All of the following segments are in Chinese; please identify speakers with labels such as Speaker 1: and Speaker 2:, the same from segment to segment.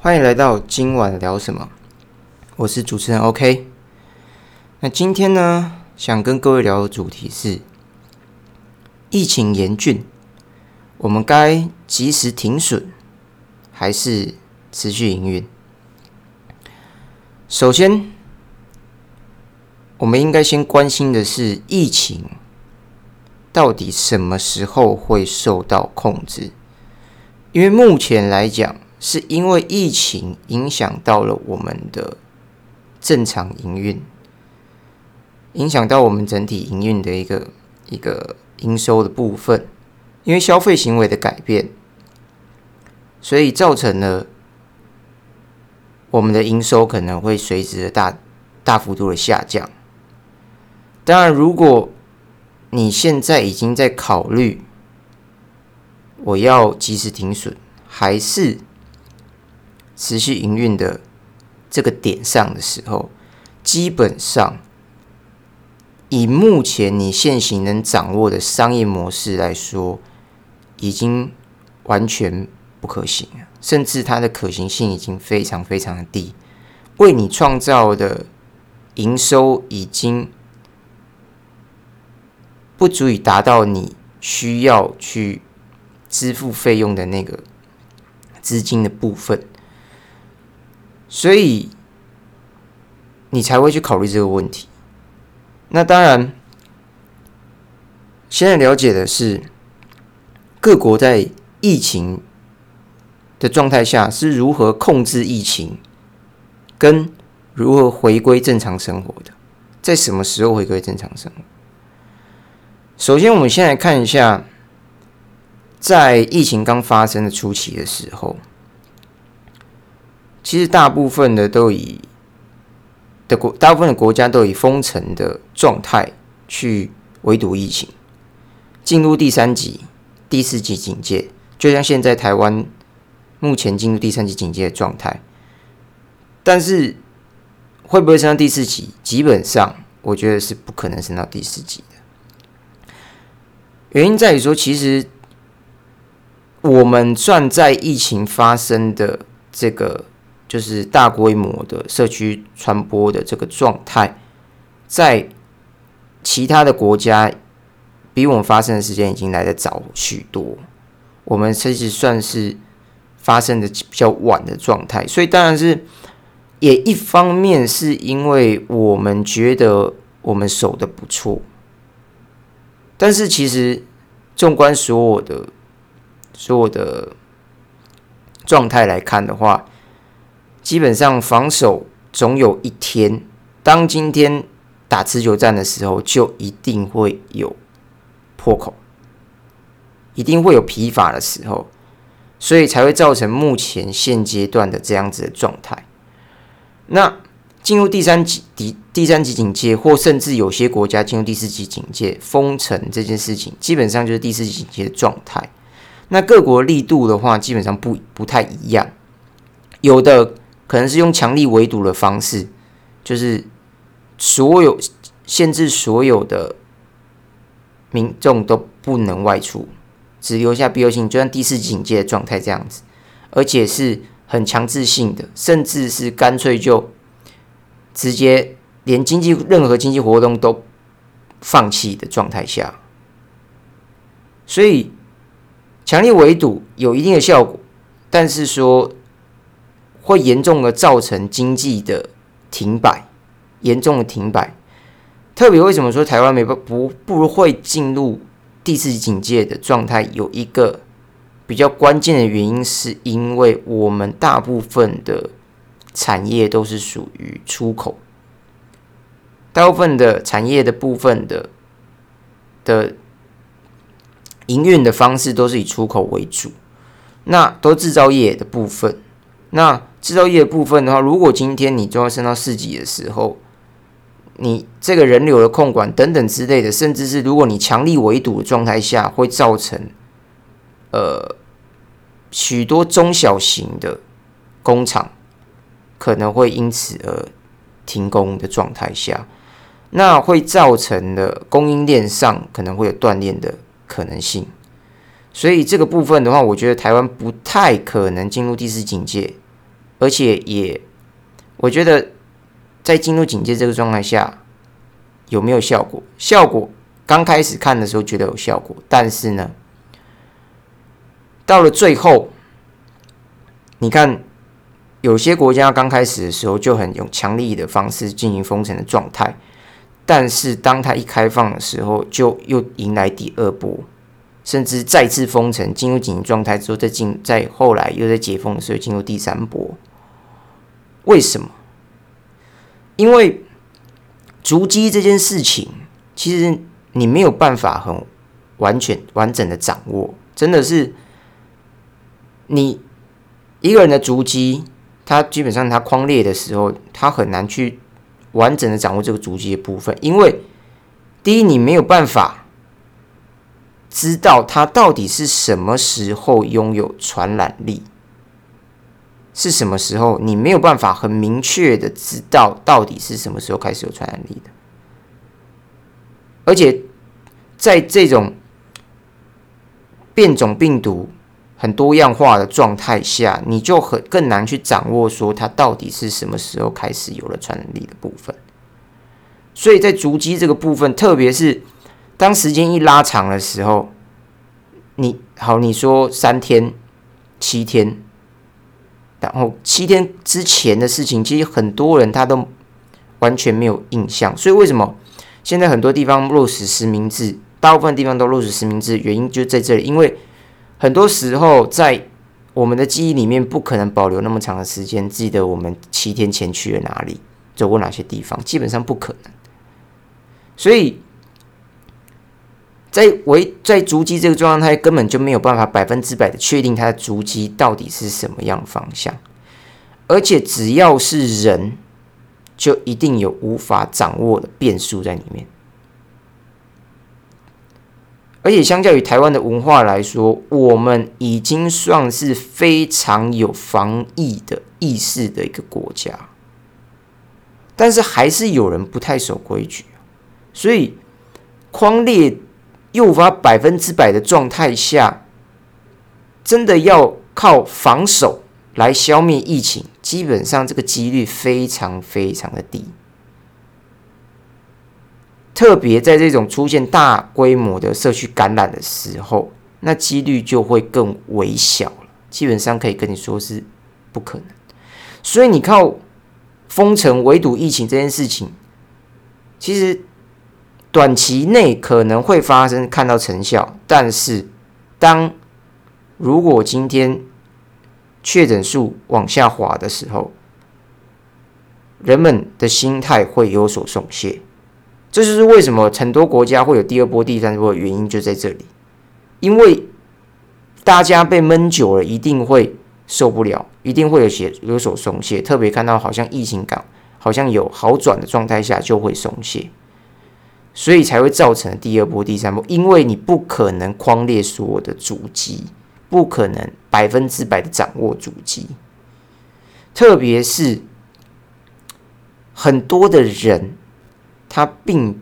Speaker 1: 欢迎来到今晚聊什么？我是主持人 OK。那今天呢，想跟各位聊的主题是疫情严峻，我们该及时停损，还是持续营运？首先，我们应该先关心的是疫情到底什么时候会受到控制？因为目前来讲，是因为疫情影响到了我们的正常营运，影响到我们整体营运的一个一个营收的部分，因为消费行为的改变，所以造成了我们的营收可能会随之的大大幅度的下降。当然，如果你现在已经在考虑我要及时停损，还是持续营运的这个点上的时候，基本上以目前你现行能掌握的商业模式来说，已经完全不可行了，甚至它的可行性已经非常非常的低，为你创造的营收已经不足以达到你需要去支付费用的那个资金的部分。所以你才会去考虑这个问题。那当然，现在了解的是各国在疫情的状态下是如何控制疫情，跟如何回归正常生活的，在什么时候回归正常生活？首先，我们先来看一下，在疫情刚发生的初期的时候。其实大部分的都以的国，大部分的国家都以封城的状态去围堵疫情，进入第三级、第四级警戒，就像现在台湾目前进入第三级警戒的状态。但是会不会升到第四级？基本上我觉得是不可能升到第四级的。原因在于说，其实我们算在疫情发生的这个。就是大规模的社区传播的这个状态，在其他的国家比我们发生的时间已经来得早许多。我们其实算是发生的比较晚的状态，所以当然是也一方面是因为我们觉得我们守的不错，但是其实纵观所有的所有的状态来看的话。基本上防守总有一天，当今天打持久战的时候，就一定会有破口，一定会有疲乏的时候，所以才会造成目前现阶段的这样子的状态。那进入第三级第第三级警戒，或甚至有些国家进入第四级警戒封城这件事情，基本上就是第四级警戒的状态。那各国力度的话，基本上不不太一样，有的。可能是用强力围堵的方式，就是所有限制所有的民众都不能外出，只留下必要性，就像第四警戒的状态这样子，而且是很强制性的，甚至是干脆就直接连经济任何经济活动都放弃的状态下，所以强力围堵有一定的效果，但是说。会严重的造成经济的停摆，严重的停摆。特别为什么说台湾没不不不会进入第四警戒的状态？有一个比较关键的原因，是因为我们大部分的产业都是属于出口，大部分的产业的部分的的营运的方式都是以出口为主，那都制造业的部分，那。制造业的部分的话，如果今天你就要升到四级的时候，你这个人流的控管等等之类的，甚至是如果你强力围堵的状态下，会造成呃许多中小型的工厂可能会因此而停工的状态下，那会造成的供应链上可能会有断裂的可能性。所以这个部分的话，我觉得台湾不太可能进入第四警戒。而且也，我觉得在进入警戒这个状态下有没有效果？效果刚开始看的时候觉得有效果，但是呢，到了最后，你看有些国家刚开始的时候就很用强力的方式进行封城的状态，但是当它一开放的时候，就又迎来第二波。甚至再次封城，进入紧急状态之后，再进，再后来又在解封的时候进入第三波。为什么？因为足迹这件事情，其实你没有办法很完全完整的掌握，真的是你一个人的足迹，他基本上他框列的时候，他很难去完整的掌握这个足迹的部分，因为第一，你没有办法。知道他到底是什么时候拥有传染力？是什么时候？你没有办法很明确的知道到底是什么时候开始有传染力的。而且在这种变种病毒很多样化的状态下，你就很更难去掌握说它到底是什么时候开始有了传染力的部分。所以在足迹这个部分，特别是。当时间一拉长的时候，你好，你说三天、七天，然后七天之前的事情，其实很多人他都完全没有印象。所以为什么现在很多地方落实实名制，大部分地方都落实实名制，原因就在这里。因为很多时候在我们的记忆里面，不可能保留那么长的时间，记得我们七天前去了哪里，走过哪些地方，基本上不可能。所以。在为在足迹这个状态，根本就没有办法百分之百的确定它的足迹到底是什么样方向，而且只要是人，就一定有无法掌握的变数在里面。而且相较于台湾的文化来说，我们已经算是非常有防疫的意识的一个国家，但是还是有人不太守规矩，所以框列。又无法百分之百的状态下，真的要靠防守来消灭疫情，基本上这个几率非常非常的低。特别在这种出现大规模的社区感染的时候，那几率就会更微小了。基本上可以跟你说是不可能。所以你靠封城围堵疫情这件事情，其实。短期内可能会发生看到成效，但是当如果今天确诊数往下滑的时候，人们的心态会有所松懈。这就是为什么很多国家会有第二波、第三波的原因就在这里，因为大家被闷久了，一定会受不了，一定会有些有所松懈。特别看到好像疫情感好像有好转的状态下，就会松懈。所以才会造成第二波、第三波，因为你不可能框列所有的主机，不可能百分之百的掌握主机，特别是很多的人，他并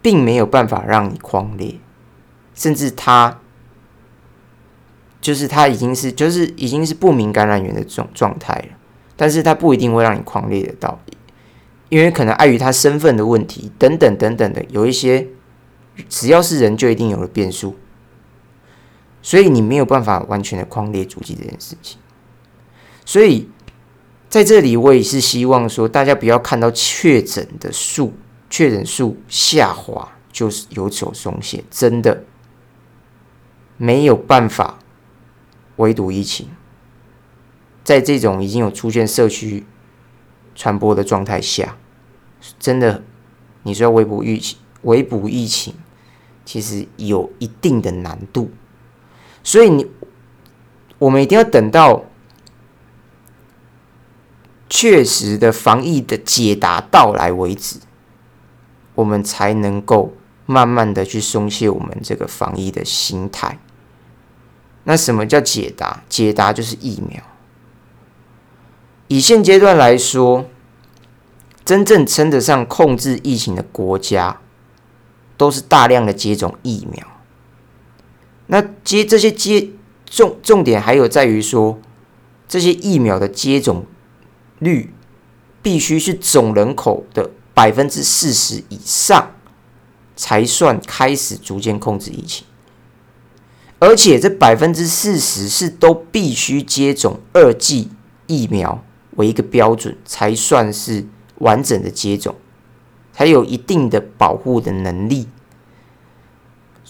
Speaker 1: 并没有办法让你框列，甚至他就是他已经是就是已经是不明感染源的状状态了，但是他不一定会让你框列得到。因为可能碍于他身份的问题，等等等等的，有一些只要是人就一定有了变数，所以你没有办法完全的框列足迹这件事情。所以在这里，我也是希望说，大家不要看到确诊的数、确诊数下滑就是有所松懈，真的没有办法围堵疫情。在这种已经有出现社区。传播的状态下，真的，你说要围捕疫情，围捕疫情，其实有一定的难度。所以你，我们一定要等到确实的防疫的解答到来为止，我们才能够慢慢的去松懈我们这个防疫的心态。那什么叫解答？解答就是疫苗。以现阶段来说，真正称得上控制疫情的国家，都是大量的接种疫苗。那接这些接重重点还有在于说，这些疫苗的接种率必须是总人口的百分之四十以上，才算开始逐渐控制疫情。而且这百分之四十是都必须接种二剂疫苗为一个标准，才算是完整的接种，才有一定的保护的能力。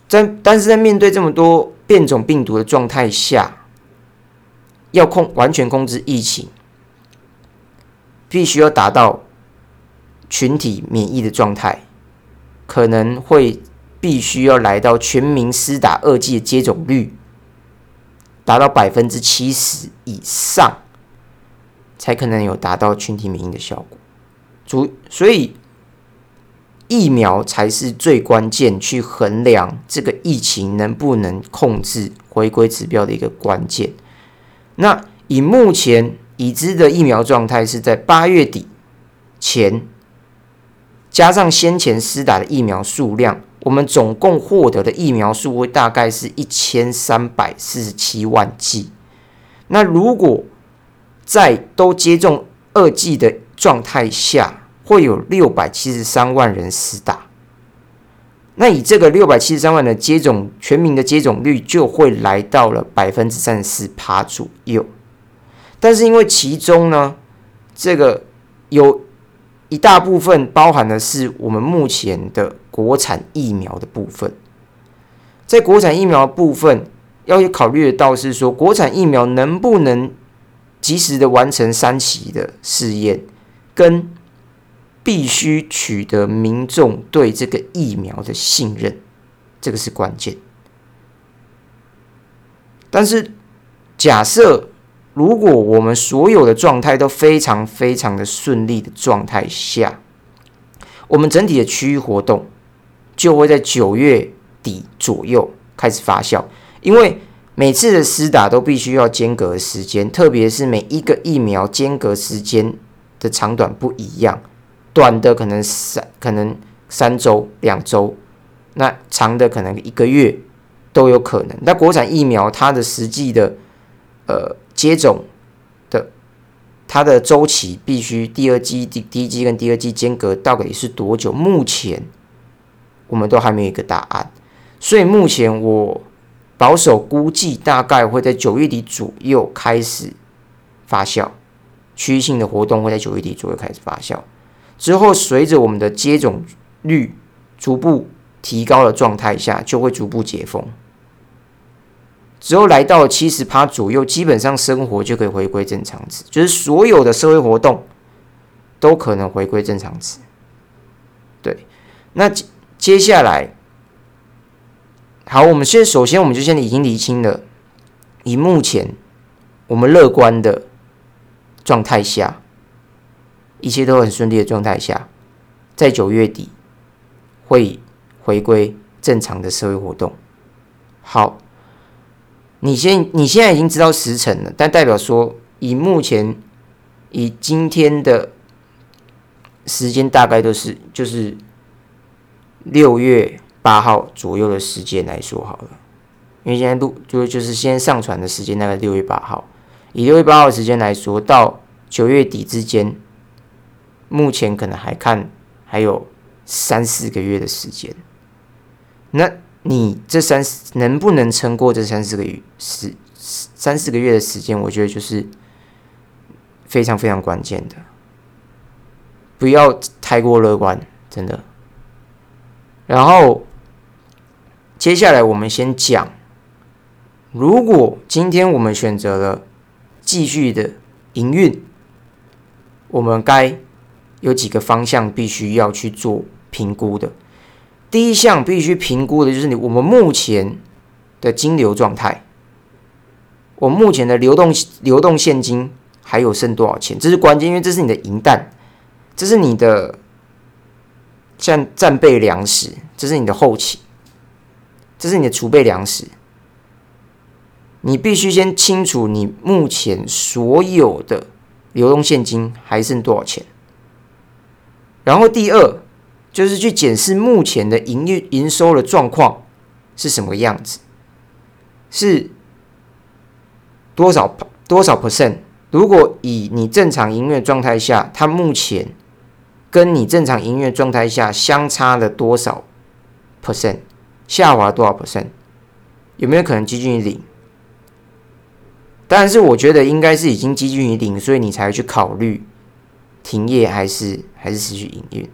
Speaker 1: 在但是在面对这么多变种病毒的状态下，要控完全控制疫情，必须要达到群体免疫的状态，可能会。必须要来到全民施打二剂的接种率达到百分之七十以上，才可能有达到群体免疫的效果。主所以疫苗才是最关键，去衡量这个疫情能不能控制回归指标的一个关键。那以目前已知的疫苗状态，是在八月底前加上先前施打的疫苗数量。我们总共获得的疫苗数会大概是一千三百四十七万剂。那如果在都接种二剂的状态下，会有六百七十三万人施打。那以这个六百七十三万的接种全民的接种率，就会来到了百分之三十四趴左右。但是因为其中呢，这个有。一大部分包含的是我们目前的国产疫苗的部分，在国产疫苗部分要去考虑的到是说，国产疫苗能不能及时的完成三期的试验，跟必须取得民众对这个疫苗的信任，这个是关键。但是假设。如果我们所有的状态都非常非常的顺利的状态下，我们整体的区域活动就会在九月底左右开始发酵。因为每次的施打都必须要间隔时间，特别是每一个疫苗间隔时间的长短不一样，短的可能三可能三周两周，那长的可能一个月都有可能。那国产疫苗它的实际的呃。接种的它的周期必须第二季第第一季跟第二季间隔到底是多久？目前我们都还没有一个答案，所以目前我保守估计大概会在九月底左右开始发酵，区域性的活动会在九月底左右开始发酵，之后随着我们的接种率逐步提高的状态下，就会逐步解封。之后来到七十趴左右，基本上生活就可以回归正常值，就是所有的社会活动都可能回归正常值。对，那接下来，好，我们现在首先我们就现在已经厘清了，以目前我们乐观的状态下，一切都很顺利的状态下，在九月底会回归正常的社会活动。好。你现你现在已经知道时辰了，但代表说以目前以今天的时间大概都是就是六月八号左右的时间来说好了，因为现在录就就是先上传的时间大概六月八号，以六月八号的时间来说，到九月底之间，目前可能还看还有三四个月的时间，那。你这三能不能撑过这三四个月时三四个月的时间？我觉得就是非常非常关键的，不要太过乐观，真的。然后接下来我们先讲，如果今天我们选择了继续的营运，我们该有几个方向必须要去做评估的。第一项必须评估的就是你我们目前的金流状态，我目前的流动流动现金还有剩多少钱，这是关键，因为这是你的银弹，这是你的像战备粮食，这是你的后勤，这是你的储备粮食，你必须先清楚你目前所有的流动现金还剩多少钱，然后第二。就是去检视目前的营业营收的状况是什么样子，是多少多少 percent 如果以你正常营运状态下，它目前跟你正常营运状态下相差了多少 percent，下滑多少 percent，有没有可能接近于零？但是我觉得应该是已经接近于零，所以你才去考虑停业还是还是持续营运，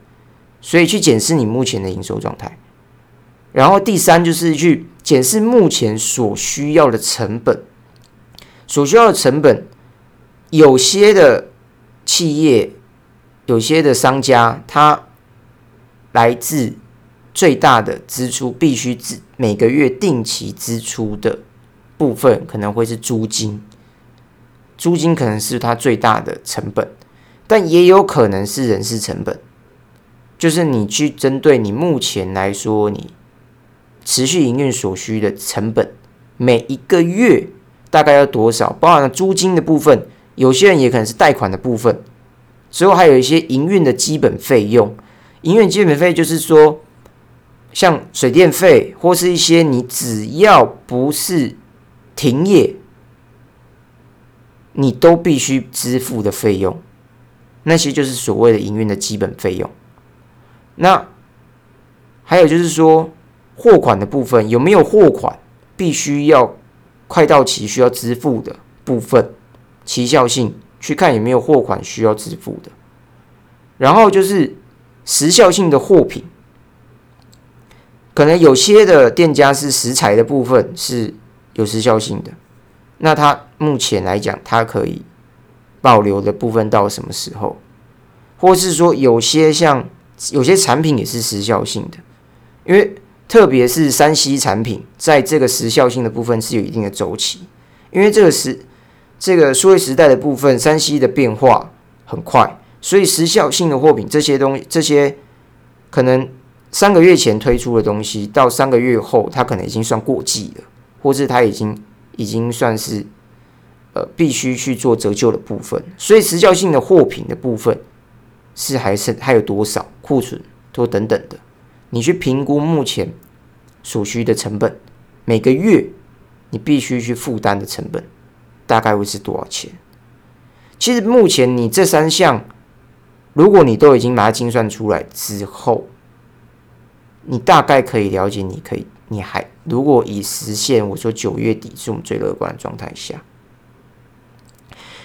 Speaker 1: 所以去检视你目前的营收状态。然后第三就是去检视目前所需要的成本，所需要的成本，有些的企业，有些的商家，它来自最大的支出必须支每个月定期支出的部分，可能会是租金，租金可能是它最大的成本，但也有可能是人事成本，就是你去针对你目前来说你。持续营运所需的成本，每一个月大概要多少？包含了租金的部分，有些人也可能是贷款的部分，之后还有一些营运的基本费用。营运基本费就是说，像水电费或是一些你只要不是停业，你都必须支付的费用，那些就是所谓的营运的基本费用。那还有就是说。货款的部分有没有货款必须要快到期需要支付的部分？期效性去看有没有货款需要支付的。然后就是时效性的货品，可能有些的店家是食材的部分是有时效性的，那它目前来讲，它可以保留的部分到什么时候？或是说有些像有些产品也是时效性的，因为。特别是三 C 产品，在这个时效性的部分是有一定的周期，因为这个时这个数位时代的部分，三 C 的变化很快，所以时效性的货品这些东西，这些可能三个月前推出的东西，到三个月后，它可能已经算过季了，或是它已经已经算是呃必须去做折旧的部分，所以时效性的货品的部分是还是还有多少库存，或等等的。你去评估目前所需的成本，每个月你必须去负担的成本大概会是多少钱？其实目前你这三项，如果你都已经把它精算出来之后，你大概可以了解，你可以，你还如果以实现我说九月底是我们最乐观的状态下，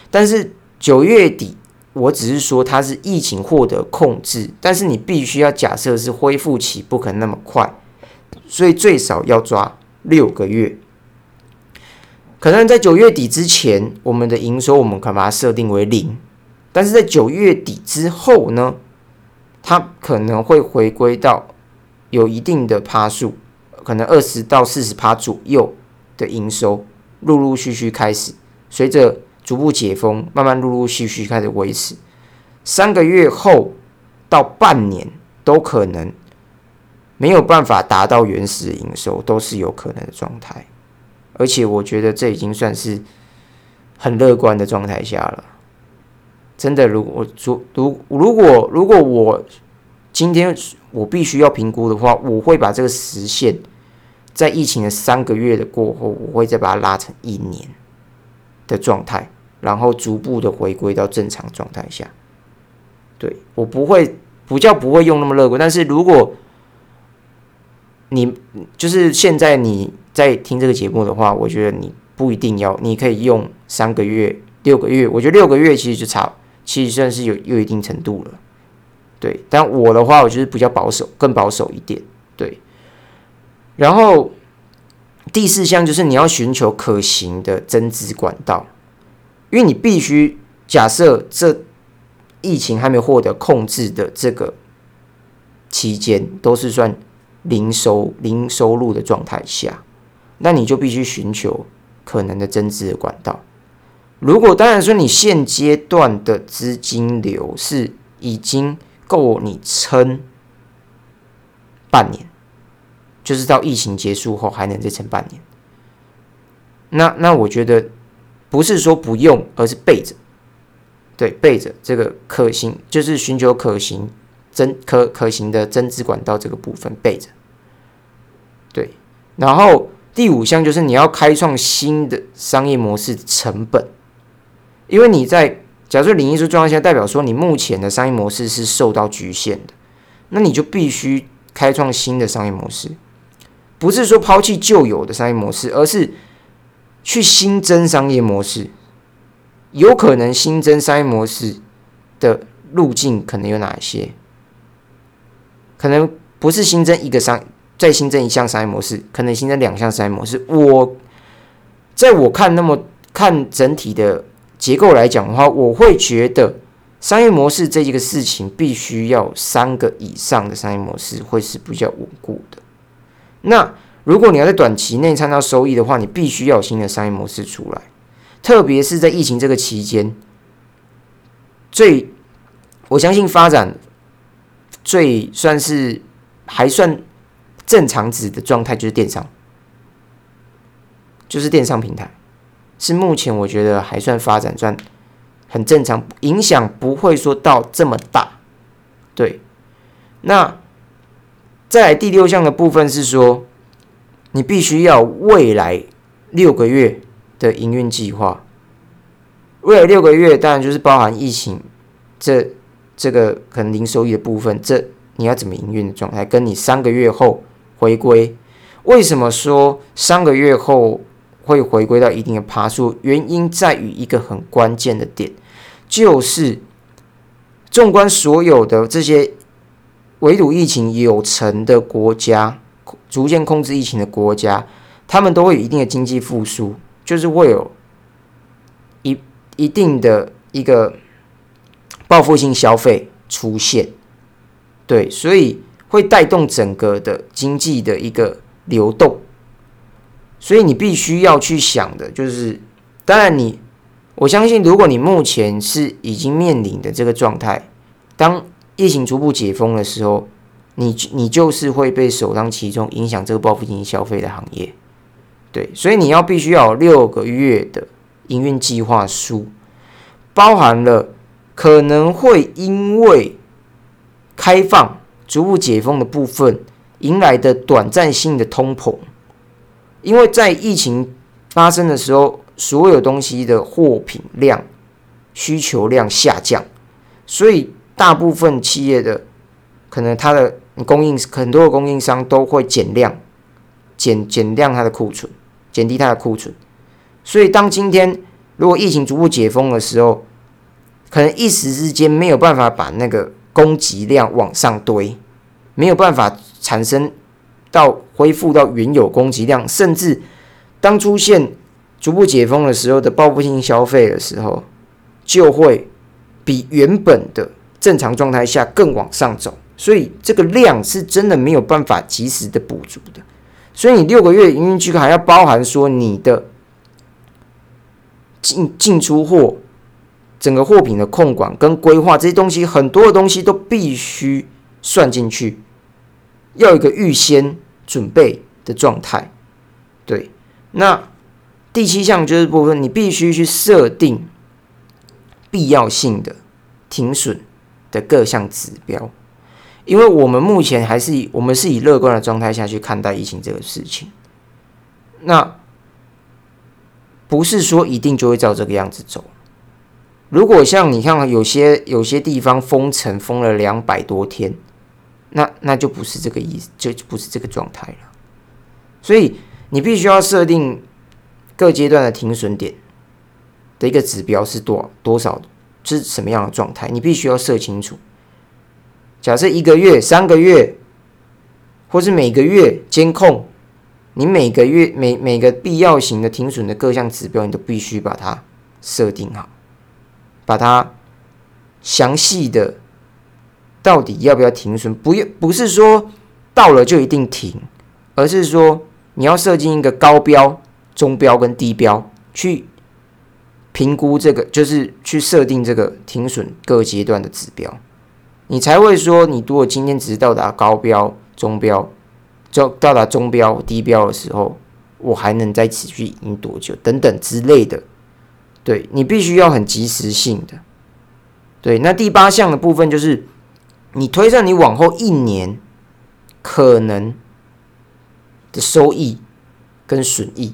Speaker 1: 但是九月底。我只是说它是疫情获得控制，但是你必须要假设是恢复期不可能那么快，所以最少要抓六个月。可能在九月底之前，我们的营收我们可把它设定为零，但是在九月底之后呢，它可能会回归到有一定的趴数，可能二十到四十趴左右的营收，陆陆续续开始随着。逐步解封，慢慢陆陆续续开始维持，三个月后到半年都可能没有办法达到原始营收，都是有可能的状态。而且我觉得这已经算是很乐观的状态下了。真的，如果如如如果如果我今天我必须要评估的话，我会把这个时限在疫情的三个月的过后，我会再把它拉成一年的状态。然后逐步的回归到正常状态下，对我不会不叫不会用那么乐观，但是如果你就是现在你在听这个节目的话，我觉得你不一定要，你可以用三个月、六个月，我觉得六个月其实就差，其实算是有有一定程度了，对。但我的话，我就是比较保守，更保守一点，对。然后第四项就是你要寻求可行的增资管道。因为你必须假设这疫情还没有获得控制的这个期间，都是算零收零收入的状态下，那你就必须寻求可能的增资的管道。如果当然说你现阶段的资金流是已经够你撑半年，就是到疫情结束后还能再撑半年，那那我觉得。不是说不用，而是备着。对，备着这个可行，就是寻求可行增可可行的增资管道这个部分备着。对，然后第五项就是你要开创新的商业模式成本，因为你在假设零因素状况下，代表说你目前的商业模式是受到局限的，那你就必须开创新的商业模式，不是说抛弃旧有的商业模式，而是去新增商业模式。有可能新增商业模式的路径可能有哪些？可能不是新增一个商，再新增一项商业模式，可能新增两项商业模式。我在我看那么看整体的结构来讲的话，我会觉得商业模式这一个事情必须要三个以上的商业模式会是比较稳固的。那如果你要在短期内创造收益的话，你必须要有新的商业模式出来，特别是在疫情这个期间，最我相信发展。最算是还算正常值的状态，就是电商，就是电商平台，是目前我觉得还算发展算很正常，影响不会说到这么大。对，那再来第六项的部分是说，你必须要未来六个月的营运计划，未来六个月当然就是包含疫情这。这个可能零收益的部分，这你要怎么营运的状态，跟你三个月后回归，为什么说三个月后会回归到一定的爬数？原因在于一个很关键的点，就是纵观所有的这些围堵疫情有成的国家，逐渐控制疫情的国家，他们都会有一定的经济复苏，就是会有一一定的一个。报复性消费出现，对，所以会带动整个的经济的一个流动，所以你必须要去想的，就是当然你，我相信如果你目前是已经面临的这个状态，当疫情逐步解封的时候，你你就是会被首当其冲影响这个报复性消费的行业，对，所以你要必须要有六个月的营运计划书，包含了。可能会因为开放、逐步解封的部分迎来的短暂性的通膨，因为在疫情发生的时候，所有东西的货品量、需求量下降，所以大部分企业的可能它的供应很多的供应商都会减量、减减量它的库存，减低它的库存。所以当今天如果疫情逐步解封的时候，可能一时之间没有办法把那个供给量往上堆，没有办法产生到恢复到原有供给量，甚至当出现逐步解封的时候的报复性消费的时候，就会比原本的正常状态下更往上走，所以这个量是真的没有办法及时的补足的，所以你六个月营运期还要包含说你的进进出货。整个货品的控管跟规划这些东西，很多的东西都必须算进去，要有一个预先准备的状态。对，那第七项就是部分，你必须去设定必要性的停损的各项指标，因为我们目前还是以我们是以乐观的状态下去看待疫情这个事情，那不是说一定就会照这个样子走。如果像你看，有些有些地方封城封了两百多天，那那就不是这个意思，就不是这个状态了。所以你必须要设定各阶段的停损点的一个指标是多多少，是什么样的状态，你必须要设清楚。假设一个月、三个月，或是每个月监控，你每个月每每个必要型的停损的各项指标，你都必须把它设定好。把它详细的到底要不要停损？不要不是说到了就一定停，而是说你要设定一个高标、中标跟低标去评估这个，就是去设定这个停损各阶段的指标，你才会说你如果今天只是到达高标、中标，就到达中标、低标的时候，我还能再持续赢多久？等等之类的。对你必须要很及时性的，对。那第八项的部分就是，你推算你往后一年可能的收益跟损益，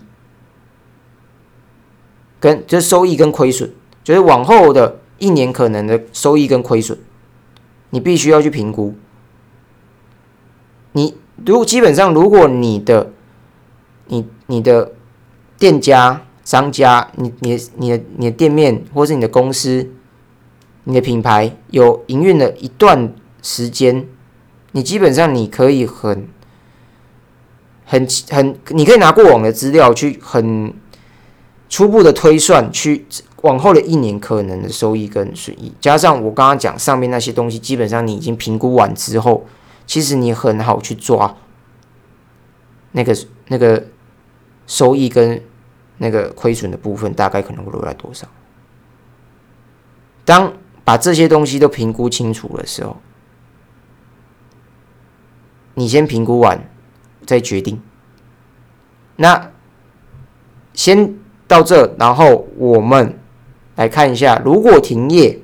Speaker 1: 跟就是收益跟亏损，就是往后的一年可能的收益跟亏损，你必须要去评估。你如基本上，如果你的你你的店家、商家，你你你的你的店面或是你的公司、你的品牌有营运了一段时间，你基本上你可以很很很，你可以拿过往的资料去很初步的推算，去往后的一年可能的收益跟损益，加上我刚刚讲上面那些东西，基本上你已经评估完之后。其实你很好去抓那个那个收益跟那个亏损的部分，大概可能会落在多少？当把这些东西都评估清楚的时候，你先评估完再决定。那先到这，然后我们来看一下，如果停业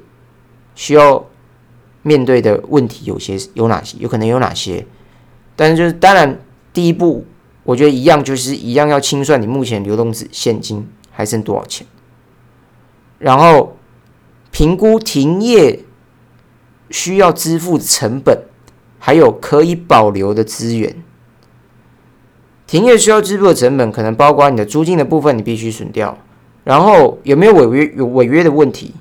Speaker 1: 需要。面对的问题有些有哪些？有可能有哪些？但是就是当然，第一步我觉得一样，就是一样要清算你目前流动资现金还剩多少钱，然后评估停业需要支付成本，还有可以保留的资源。停业需要支付的成本可能包括你的租金的部分，你必须损掉，然后有没有违约有违约的问题，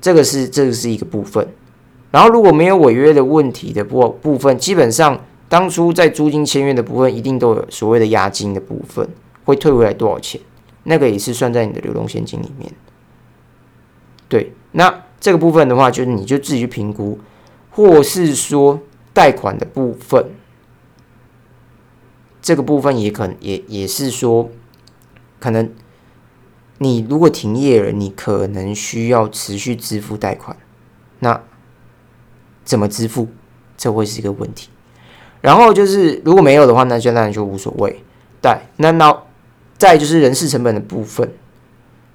Speaker 1: 这个是这个是一个部分。然后如果没有违约的问题的部部分，基本上当初在租金签约的部分，一定都有所谓的押金的部分，会退回来多少钱？那个也是算在你的流动现金里面。对，那这个部分的话，就是你就自己去评估，或是说贷款的部分，这个部分也可能也也是说，可能你如果停业了，你可能需要持续支付贷款，那。怎么支付，这会是一个问题。然后就是如果没有的话，那就当然就无所谓。对，那那再就是人事成本的部分，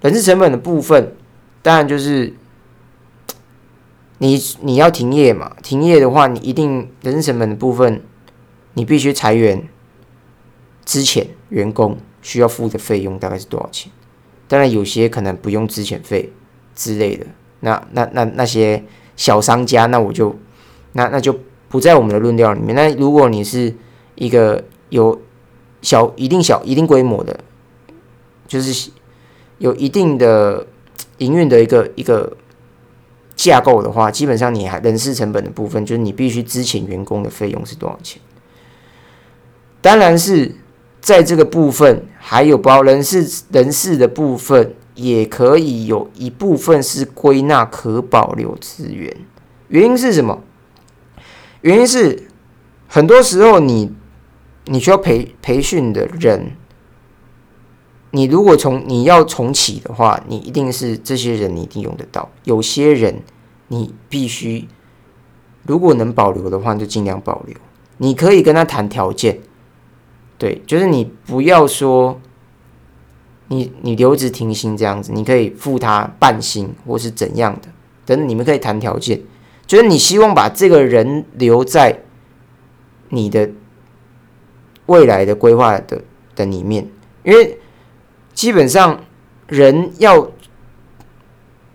Speaker 1: 人事成本的部分，当然就是你你要停业嘛，停业的话，你一定人事成本的部分，你必须裁员之前员工需要付的费用大概是多少钱？当然有些可能不用资遣费之类的，那那那那些小商家，那我就。那那就不在我们的论调里面。那如果你是一个有小一定小一定规模的，就是有一定的营运的一个一个架构的话，基本上你还人事成本的部分，就是你必须支请员工的费用是多少钱？当然是在这个部分，还有包人事人事的部分，也可以有一部分是归纳可保留资源。原因是什么？原因是，很多时候你你需要培培训的人，你如果从你要重启的话，你一定是这些人你一定用得到。有些人你必须，如果能保留的话，就尽量保留。你可以跟他谈条件，对，就是你不要说你你留职停薪这样子，你可以付他半薪或是怎样的，等等，你们可以谈条件。就是你希望把这个人留在你的未来的规划的的里面，因为基本上人要，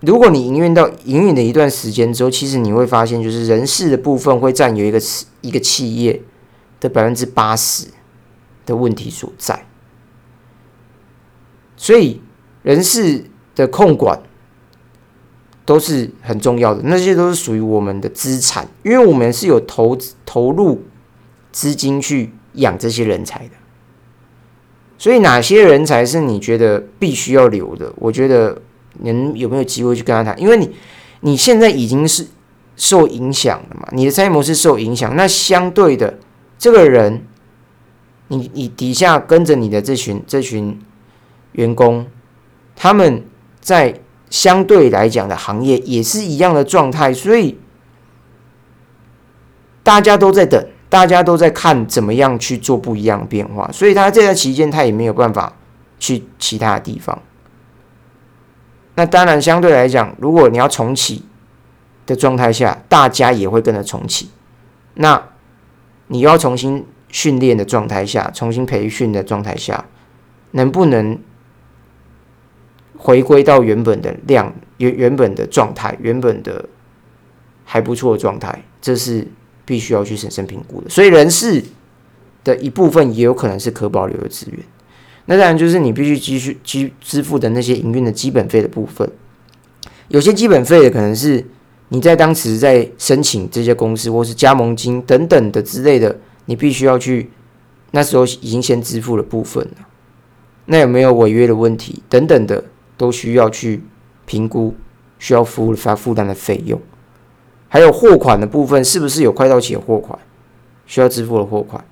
Speaker 1: 如果你营运到营运的一段时间之后，其实你会发现，就是人事的部分会占有一个一个企业的百分之八十的问题所在，所以人事的控管。都是很重要的，那些都是属于我们的资产，因为我们是有投投入资金去养这些人才的。所以哪些人才是你觉得必须要留的？我觉得您有没有机会去跟他谈？因为你你现在已经是受影响了嘛，你的商业模式受影响，那相对的这个人，你你底下跟着你的这群这群员工，他们在。相对来讲的行业也是一样的状态，所以大家都在等，大家都在看怎么样去做不一样的变化。所以他这段期间他也没有办法去其他的地方。那当然，相对来讲，如果你要重启的状态下，大家也会跟着重启。那你要重新训练的状态下，重新培训的状态下，能不能？回归到原本的量原原本的状态，原本的还不错的状态，这是必须要去审慎评估的。所以人事的一部分也有可能是可保留的资源。那当然就是你必须继续支支付的那些营运的基本费的部分。有些基本费的可能是你在当时在申请这些公司或是加盟金等等的之类的，你必须要去那时候已经先支付的部分了。那有没有违约的问题等等的，都需要去评估，需要付发负担的费用。还有货款的部分，是不是有快到期的货款需要支付的货款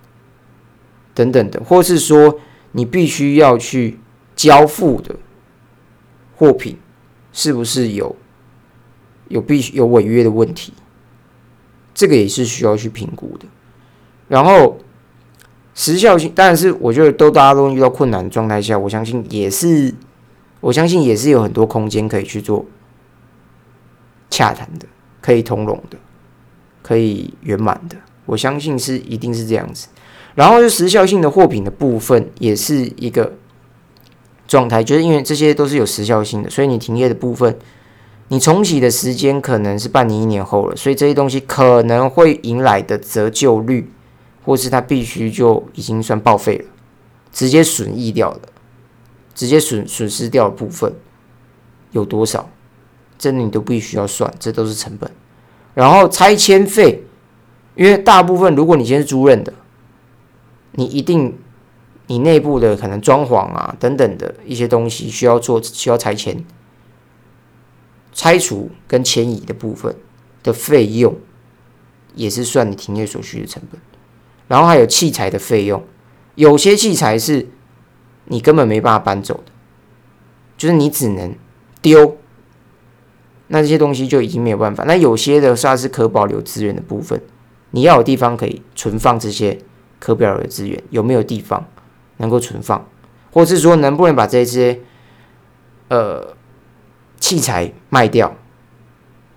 Speaker 1: 等等的，或是说你必须要去交付的货品。是不是有有必须有违约的问题？这个也是需要去评估的。然后时效性，当然是我觉得都大家都遇到困难的状态下，我相信也是，我相信也是有很多空间可以去做洽谈的，可以通融的，可以圆满的。我相信是一定是这样子。然后就时效性的货品的部分，也是一个。状态就是因为这些都是有时效性的，所以你停业的部分，你重启的时间可能是半年、一年后了，所以这些东西可能会迎来的折旧率，或是它必须就已经算报废了，直接损益掉了，直接损损失掉的部分有多少，这你都必须要算，这都是成本。然后拆迁费，因为大部分如果你先是租赁的，你一定。你内部的可能装潢啊等等的一些东西需要做，需要拆迁、拆除跟迁移的部分的费用，也是算你停业所需的成本。然后还有器材的费用，有些器材是你根本没办法搬走的，就是你只能丢，那这些东西就已经没有办法。那有些的算是可保留资源的部分，你要有地方可以存放这些可保留的资源，有没有地方？能够存放，或是说能不能把这些呃器材卖掉，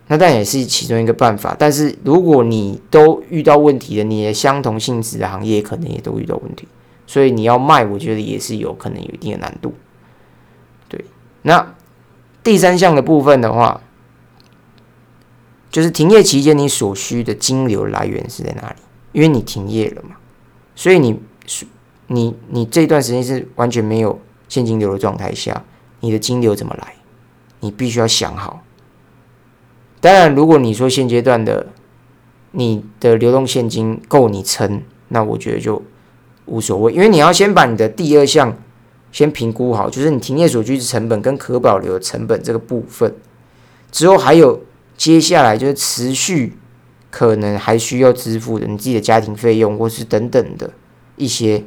Speaker 1: 那但也是其中一个办法。但是如果你都遇到问题了，你的相同性质的行业可能也都遇到问题，所以你要卖，我觉得也是有可能有一定的难度。对，那第三项的部分的话，就是停业期间你所需的金流来源是在哪里？因为你停业了嘛，所以你。你你这段时间是完全没有现金流的状态下，你的金流怎么来？你必须要想好。当然，如果你说现阶段的你的流动现金够你撑，那我觉得就无所谓，因为你要先把你的第二项先评估好，就是你停业所需的成本跟可保留的成本这个部分，之后还有接下来就是持续可能还需要支付的你自己的家庭费用，或是等等的一些。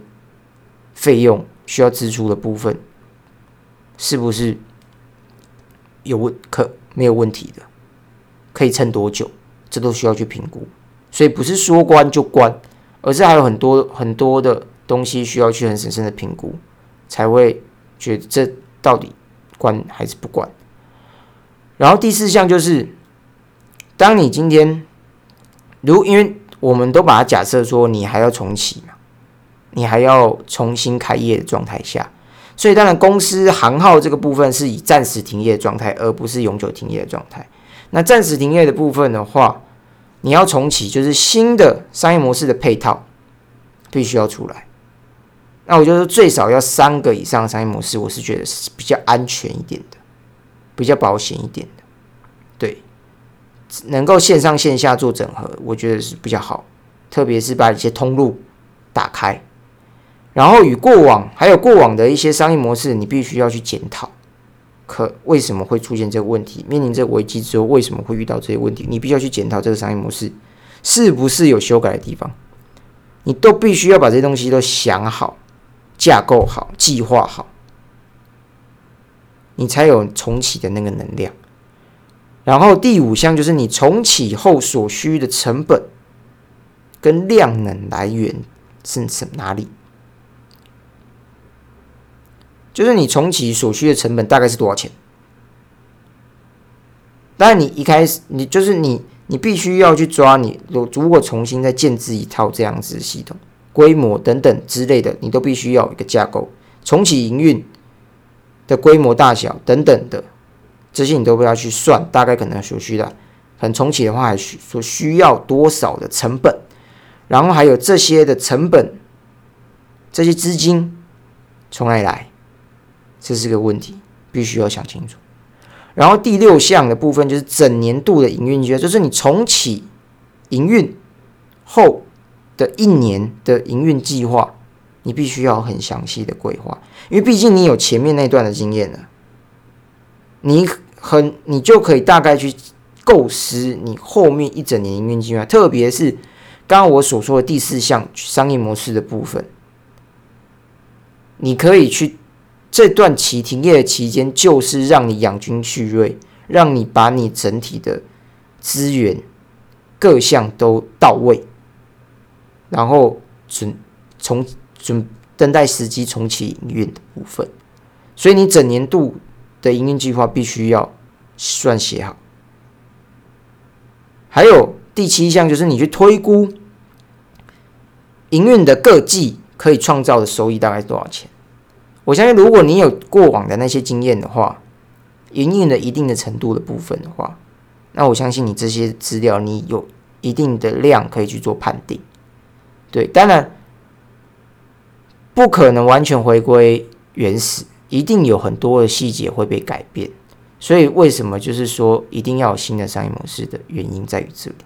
Speaker 1: 费用需要支出的部分，是不是有问可没有问题的？可以撑多久？这都需要去评估。所以不是说关就关，而是还有很多很多的东西需要去很审慎的评估，才会觉得这到底关还是不关。然后第四项就是，当你今天如因为我们都把它假设说你还要重启嘛。你还要重新开业的状态下，所以当然公司行号这个部分是以暂时停业的状态，而不是永久停业的状态。那暂时停业的部分的话，你要重启，就是新的商业模式的配套必须要出来。那我觉得最少要三个以上商业模式，我是觉得是比较安全一点的，比较保险一点的。能够线上线下做整合，我觉得是比较好，特别是把一些通路打开。然后与过往还有过往的一些商业模式，你必须要去检讨，可为什么会出现这个问题？面临这危机之后，为什么会遇到这些问题？你必须要去检讨这个商业模式是不是有修改的地方，你都必须要把这些东西都想好、架构好、计划好，你才有重启的那个能量。然后第五项就是你重启后所需的成本跟量能来源是什哪里？就是你重启所需的成本大概是多少钱？当然，你一开始你就是你，你必须要去抓你，如如果重新再建置一套这样子的系统、规模等等之类的，你都必须要一个架构。重启营运的规模大小等等的，这些你都不要去算，大概可能所需的，很重启的话还需所需要多少的成本，然后还有这些的成本，这些资金从哪里来，这是个问题，必须要想清楚。然后第六项的部分就是整年度的营运计划，就是你重启营运后的一年的营运计划，你必须要很详细的规划，因为毕竟你有前面那段的经验了，你很你就可以大概去构思你后面一整年营运计划，特别是刚刚我所说的第四项商业模式的部分，你可以去。这段期停业的期间，就是让你养精蓄锐，让你把你整体的资源各项都到位，然后准从准等待时机重启营运的部分。所以你整年度的营运计划必须要算写好。还有第七项就是你去推估营运的各季可以创造的收益大概多少钱。我相信，如果你有过往的那些经验的话，营运的一定的程度的部分的话，那我相信你这些资料，你有一定的量可以去做判定。对，当然不可能完全回归原始，一定有很多的细节会被改变。所以，为什么就是说一定要有新的商业模式的原因在于这里。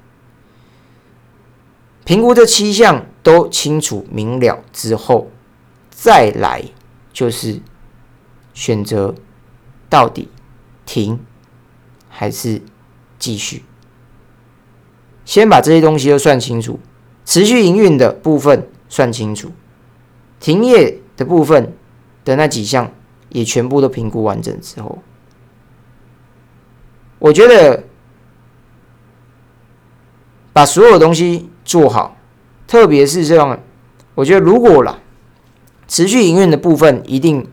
Speaker 1: 评估这七项都清楚明了之后，再来。就是选择到底停还是继续，先把这些东西都算清楚，持续营运的部分算清楚，停业的部分的那几项也全部都评估完整之后，我觉得把所有东西做好，特别是这样，我觉得如果啦。持续营运的部分一定，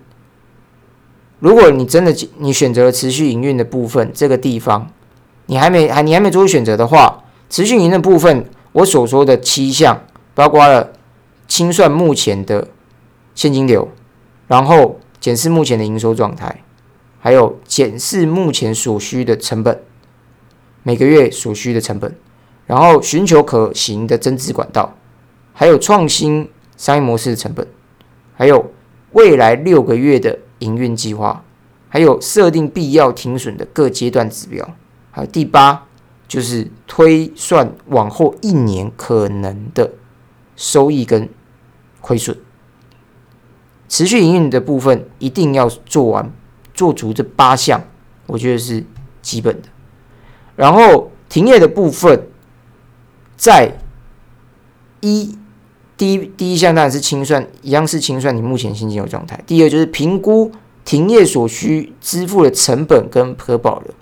Speaker 1: 如果你真的你选择了持续营运的部分这个地方，你还没还你还没做出选择的话，持续营运的部分我所说的七项，包括了清算目前的现金流，然后检视目前的营收状态，还有检视目前所需的成本，每个月所需的成本，然后寻求可行的增资管道，还有创新商业模式的成本。还有未来六个月的营运计划，还有设定必要停损的各阶段指标，还有第八就是推算往后一年可能的收益跟亏损。持续营运的部分一定要做完，做足这八项，我觉得是基本的。然后停业的部分，在一。第一第一项当然是清算，一样是清算你目前现金流状态。第二就是评估停业所需支付的成本跟可保留，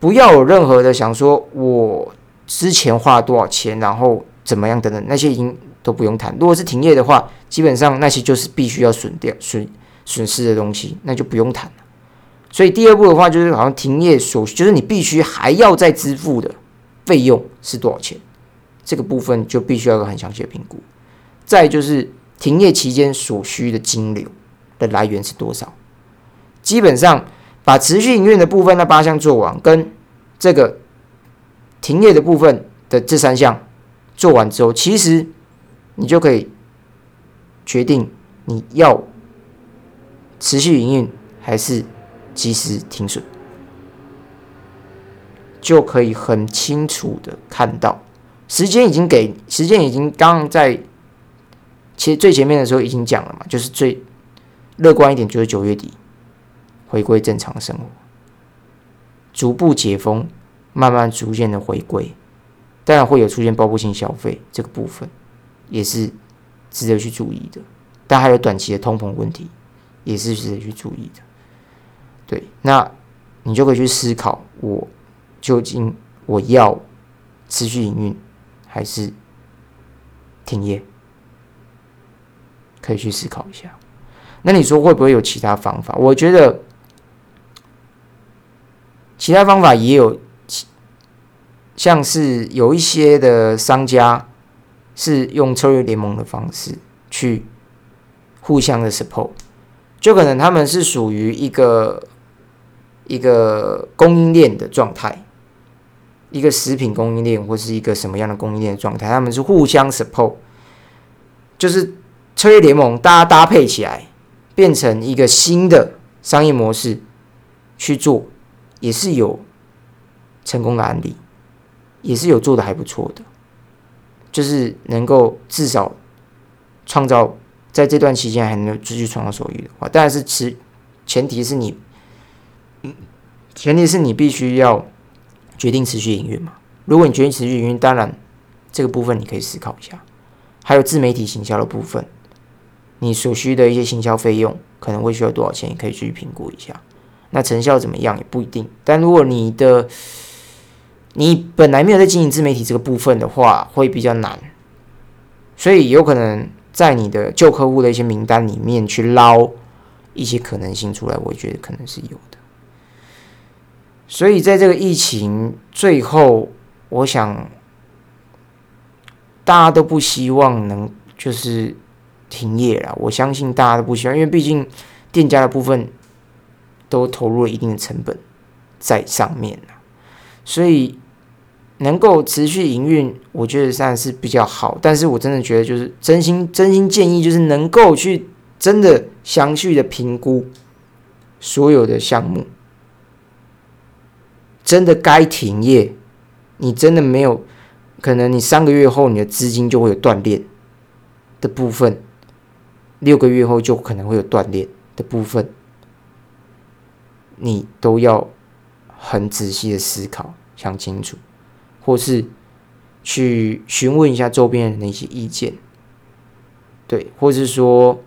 Speaker 1: 不要有任何的想说我之前花了多少钱，然后怎么样等等，那些已经都不用谈。如果是停业的话，基本上那些就是必须要损掉损损失的东西，那就不用谈了。所以第二步的话，就是好像停业所就是你必须还要再支付的费用是多少钱，这个部分就必须要有很详细的评估。再就是停业期间所需的金流的来源是多少？基本上把持续营运的部分那八项做完，跟这个停业的部分的这三项做完之后，其实你就可以决定你要持续营运还是及时停损，就可以很清楚的看到时间已经给时间已经刚在。其实最前面的时候已经讲了嘛，就是最乐观一点，就是九月底回归正常生活，逐步解封，慢慢逐渐的回归，当然会有出现报复性消费这个部分，也是值得去注意的。但还有短期的通膨问题，也是值得去注意的。对，那你就可以去思考，我究竟我要持续营运还是停业？可以去思考一下，那你说会不会有其他方法？我觉得其他方法也有，像是有一些的商家是用策略联盟的方式去互相的 support，就可能他们是属于一个一个供应链的状态，一个食品供应链或是一个什么样的供应链的状态，他们是互相 support，就是策略联盟大家搭配起来，变成一个新的商业模式去做，也是有成功的案例，也是有做的还不错的，就是能够至少创造。在这段期间还能继续创造收益的话，当然是持前提是你，前提是你必须要决定持续营运嘛。如果你决定持续营运，当然这个部分你可以思考一下。还有自媒体行销的部分，你所需的一些行销费用可能会需要多少钱，也可以去评估一下。那成效怎么样也不一定。但如果你的你本来没有在经营自媒体这个部分的话，会比较难，所以有可能。在你的旧客户的一些名单里面去捞一些可能性出来，我觉得可能是有的。所以在这个疫情最后，我想大家都不希望能就是停业了。我相信大家都不希望，因为毕竟店家的部分都投入了一定的成本在上面所以。能够持续营运，我觉得算是比较好。但是我真的觉得，就是真心真心建议，就是能够去真的详细的评估所有的项目，真的该停业，你真的没有可能，你三个月后你的资金就会有断裂的部分，六个月后就可能会有断裂的部分，你都要很仔细的思考，想清楚。或是去询问一下周边人的一些意见，对，或是说，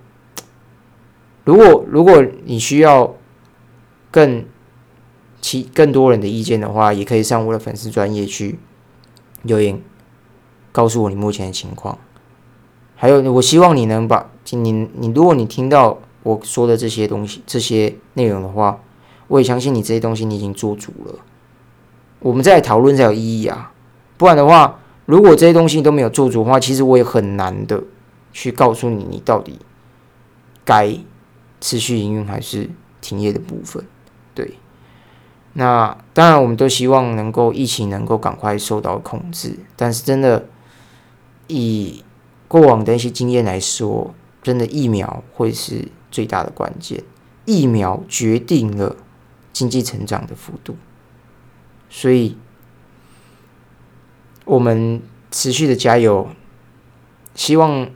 Speaker 1: 如果如果你需要更其更多人的意见的话，也可以上我的粉丝专业去留言，告诉我你目前的情况。还有，我希望你能把你你如果你听到我说的这些东西、这些内容的话，我也相信你这些东西你已经做足了。我们再来讨论才有意义啊！不然的话，如果这些东西都没有做足的话，其实我也很难的去告诉你，你到底该持续营运还是停业的部分。对，那当然我们都希望能够疫情能够赶快受到控制，但是真的以过往的一些经验来说，真的疫苗会是最大的关键，疫苗决定了经济成长的幅度。所以，我们持续的加油，希望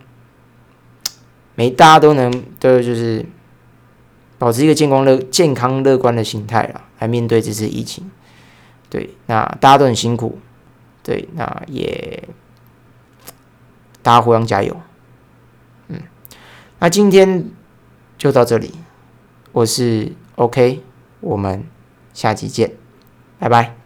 Speaker 1: 每大家都能都就是保持一个健康乐健康乐观的心态啦，来面对这次疫情。对，那大家都很辛苦，对，那也大家互相加油。嗯，那今天就到这里，我是 OK，我们下期见，拜拜。